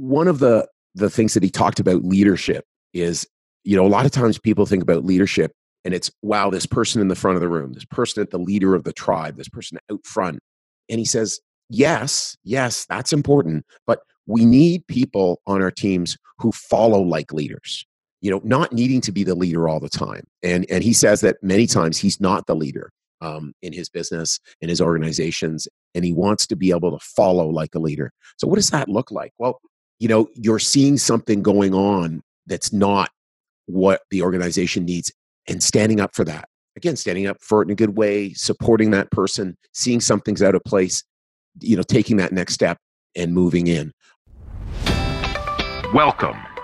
one of the the things that he talked about leadership is you know a lot of times people think about leadership and it's wow this person in the front of the room this person at the leader of the tribe this person out front. And he says yes yes that's important but we need people on our teams who follow like leaders you know not needing to be the leader all the time. And and he says that many times he's not the leader um, in his business in his organizations and he wants to be able to follow like a leader. So what does that look like? Well you know you're seeing something going on that's not what the organization needs and standing up for that. Again standing up for it in a good way supporting that person seeing something's out of place you know taking that next step and moving in. Welcome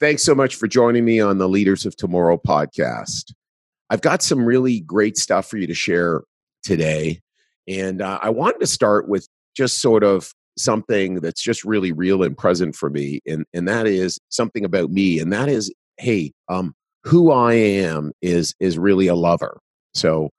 Thanks so much for joining me on the Leaders of Tomorrow podcast. I've got some really great stuff for you to share today. And uh, I wanted to start with just sort of something that's just really real and present for me. And, and that is something about me. And that is, hey, um, who I am is is really a lover. So,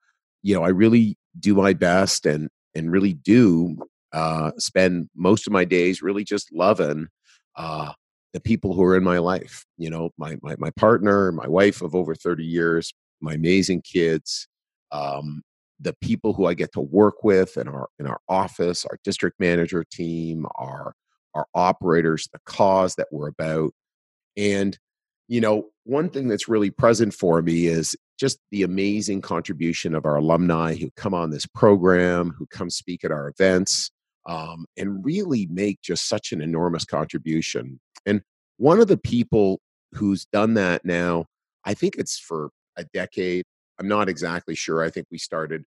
you know, I really do my best and and really do uh, spend most of my days really just loving uh, the people who are in my life you know my my, my partner my wife of over 30 years my amazing kids um, the people who i get to work with in our in our office our district manager team our our operators the cause that we're about. And you know one thing that's really present for me is just the amazing contribution of our alumni who come on this program who come speak at our events um, and really make just such an enormous contribution. And one of the people who's done that now, I think it's for a decade. I'm not exactly sure. I think we started,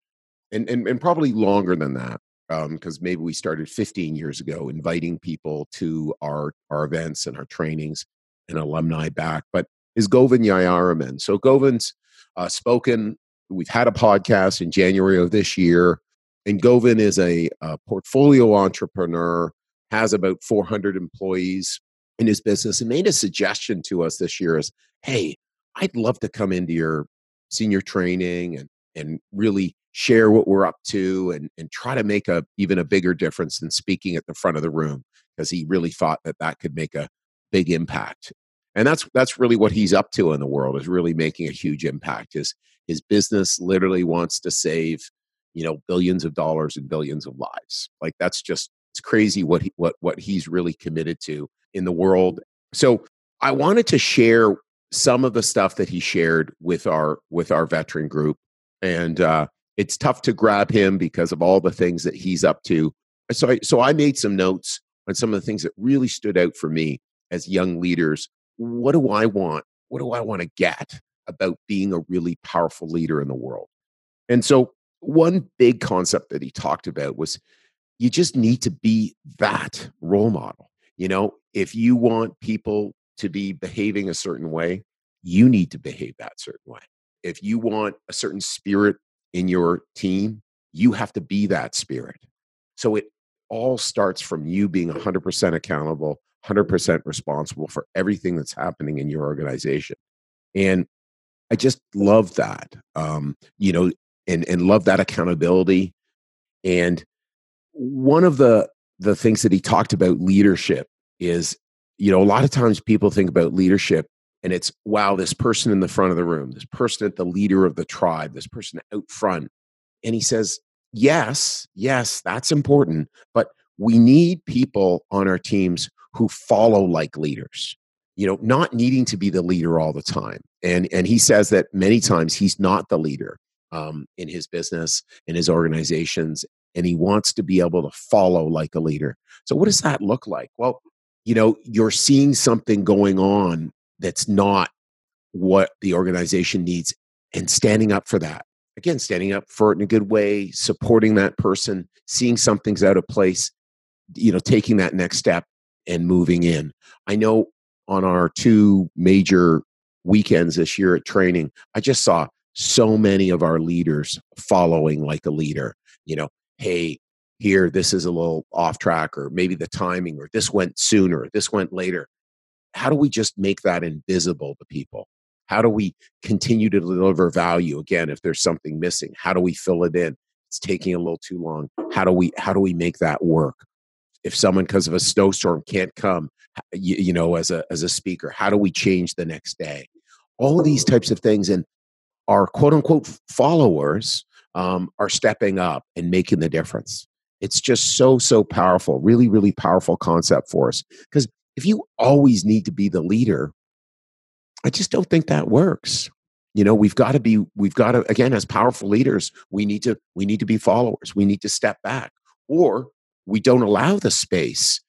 and and, and probably longer than that, because um, maybe we started 15 years ago, inviting people to our our events and our trainings and alumni back. But is Govind Jayaraman. So Govind's uh, spoken. We've had a podcast in January of this year and Govind is a, a portfolio entrepreneur, has about 400 employees in his business, and made a suggestion to us this year: "Is hey, I'd love to come into your senior training and and really share what we're up to and and try to make a even a bigger difference than speaking at the front of the room because he really thought that that could make a big impact. And that's that's really what he's up to in the world is really making a huge impact. His his business literally wants to save you know billions of dollars and billions of lives. Like that's just it's crazy what he, what what he's really committed to in the world. So i wanted to share some of the stuff that he shared with our with our veteran group and uh it's tough to grab him because of all the things that he's up to. So I, so I made some notes on some of the things that really stood out for me as young leaders. What do i want? What do i want to get about being a really powerful leader in the world? And so one big concept that he talked about was you just need to be that role model. You know, if you want people to be behaving a certain way, you need to behave that certain way. If you want a certain spirit in your team, you have to be that spirit. So it all starts from you being 100% accountable, 100% responsible for everything that's happening in your organization. And I just love that. Um, you know, and and love that accountability. And one of the the things that he talked about leadership is you know a lot of times people think about leadership and it's wow this person in the front of the room this person at the leader of the tribe this person out front. And he says yes yes that's important but we need people on our teams who follow like leaders you know not needing to be the leader all the time. And and he says that many times he's not the leader um, in his business, in his organizations, and he wants to be able to follow like a leader. So, what does that look like? Well, you know, you're seeing something going on that's not what the organization needs and standing up for that. Again, standing up for it in a good way, supporting that person, seeing something's out of place, you know, taking that next step and moving in. I know on our two major weekends this year at training, I just saw so many of our leaders following like a leader. You know, hey, here, this is a little off track, or maybe the timing, or this went sooner, this went later. How do we just make that invisible to people? How do we continue to deliver value? Again, if there's something missing, how do we fill it in? It's taking a little too long. How do we how do we make that work? If someone because of a snowstorm can't come, you, you know, as a as a speaker, how do we change the next day? All of these types of things, and our quote unquote followers um, are stepping up and making the difference. It's just so so powerful, really really powerful concept for us. Because if you always need to be the leader, I just don't think that works. You know, we've got to be, we've got to, again, as powerful leaders, we need to, we need to be followers. We need to step back, or we don't allow the space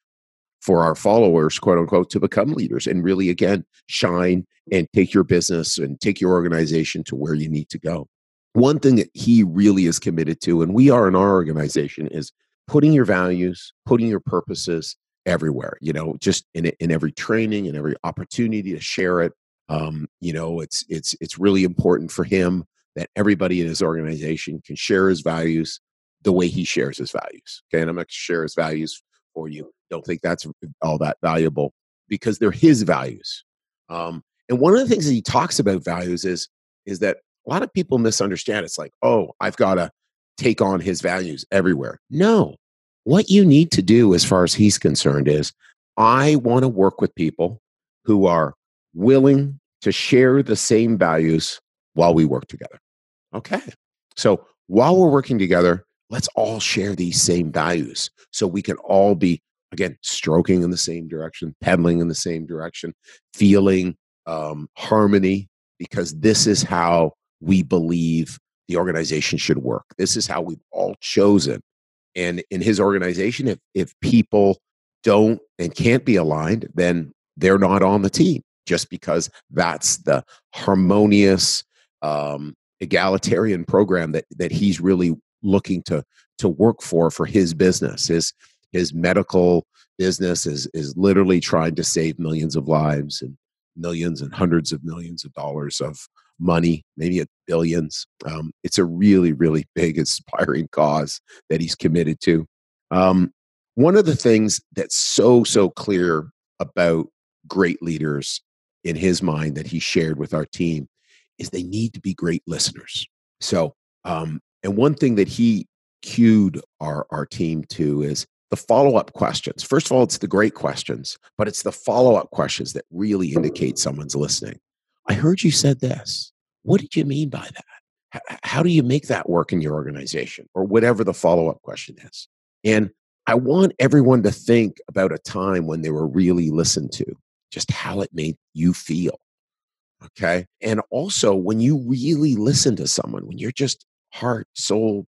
for our followers, quote unquote, to become leaders and really, again, shine and take your business and take your organization to where you need to go. One thing that he really is committed to, and we are in our organization, is putting your values, putting your purposes everywhere, you know, just in, in every training and every opportunity to share it, um, you know, it's it's it's really important for him that everybody in his organization can share his values the way he shares his values. Okay, and I'm going to share his values for you. Don't think that's all that valuable because they're his values. Um, and one of the things that he talks about values is is that a lot of people misunderstand. It's like, oh, I've got to take on his values everywhere. No, what you need to do, as far as he's concerned, is I want to work with people who are willing to share the same values while we work together. Okay. So while we're working together, let's all share these same values so we can all be, again, stroking in the same direction, pedaling in the same direction, feeling um, harmony, because this is how we believe the organization should work. This is how we've all chosen. And in his organization, if, if people don't and can't be aligned, then they're not on the team just because that's the harmonious um, egalitarian program that that he's really looking to to work for for his business. His his medical business is is literally trying to save millions of lives and millions and hundreds of millions of dollars of money maybe billions. Um, it's a really really big inspiring cause that he's committed to. Um, one of the things that's so so clear about great leaders in his mind that he shared with our team is they need to be great listeners. So, um, and one thing that he cued our, our team to is the follow up questions. First of all, it's the great questions, but it's the follow up questions that really indicate someone's listening. I heard you said this. What did you mean by that? how do you make that work in your organization or whatever the follow up question is? And I want everyone to think about a time when they were really listened to just how it made you feel. Okay. And also, when you really listen to someone, when you're just heart, soul,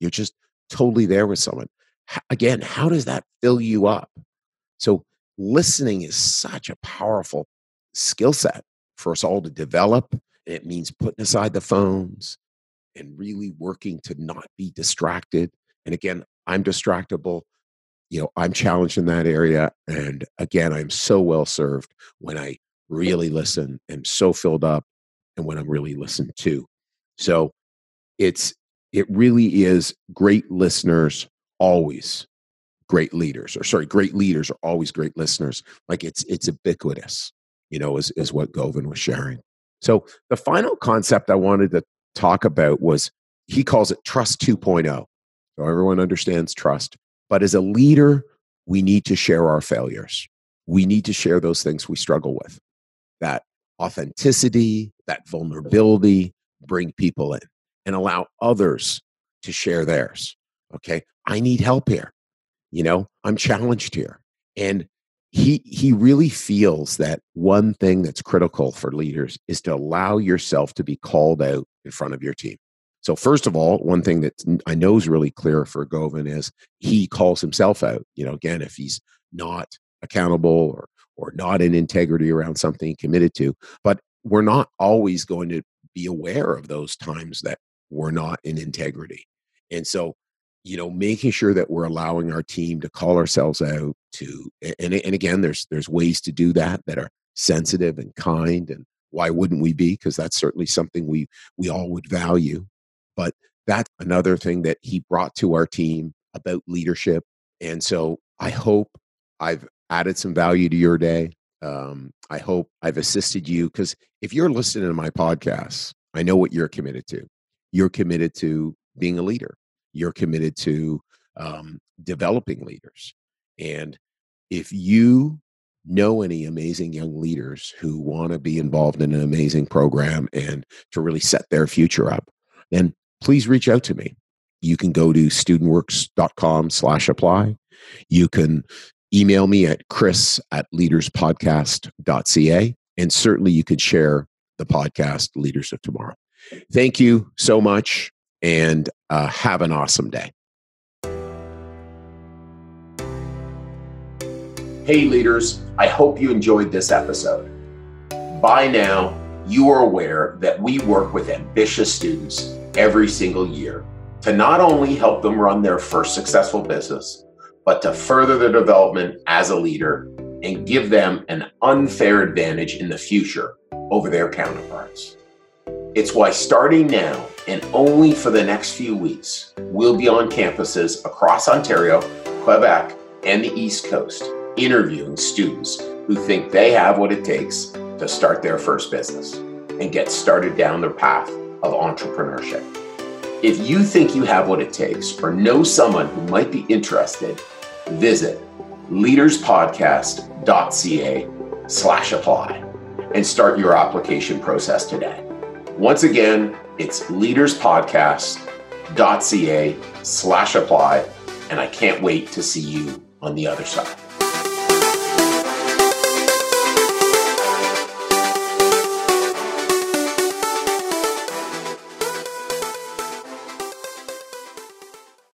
you're just totally there with someone, again, how does that fill you up? So, listening is such a powerful skill set for us all to develop. It means putting aside the phones and really working to not be distracted. And again, I'm distractible you know i'm challenged in that area and again i'm so well served when i really listen am so filled up and when i'm really listened to so it's it really is great listeners always great leaders or sorry great leaders are always great listeners like it's it's ubiquitous you know is, is what govin was sharing so the final concept i wanted to talk about was he calls it trust 2.0 so everyone understands trust but as a leader, we need to share our failures. We need to share those things we struggle with. That authenticity, that vulnerability, bring people in and allow others to share theirs. Okay. I need help here. You know, I'm challenged here. And he he really feels that one thing that's critical for leaders is to allow yourself to be called out in front of your team. So, first of all, one thing that I know is really clear for Govin is he calls himself out. You know, again, if he's not accountable or or not in integrity around something he committed to, but we're not always going to be aware of those times that we're not in integrity. And so, you know, making sure that we're allowing our team to call ourselves out to, and, and again, there's there's ways to do that that are sensitive and kind. And why wouldn't we be? Because that's certainly something we we all would value. But that's another thing that he brought to our team about leadership. And so I hope I've added some value to your day. Um, I hope I've assisted you because if you're listening to my podcast, I know what you're committed to. You're committed to being a leader. You're committed to um, developing leaders. And if you know any amazing young leaders who want to be involved in an amazing program and to really set their future up, then please reach out to me. You can go to studentworks.com slash apply. You can email me at chris at leaderspodcast.ca. And certainly you could share the podcast Leaders of Tomorrow. Thank you so much and uh, have an awesome day. Hey, leaders, I hope you enjoyed this episode. By now, you are aware that we work with ambitious students every single year to not only help them run their first successful business, but to further their development as a leader and give them an unfair advantage in the future over their counterparts. It's why starting now and only for the next few weeks, we'll be on campuses across Ontario, Quebec, and the East Coast interviewing students who think they have what it takes to start their first business and get started down their path of entrepreneurship. If you think you have what it takes or know someone who might be interested, visit leaderspodcast.ca slash apply and start your application process today. Once again, it's leaderspodcast.ca slash apply, and I can't wait to see you on the other side.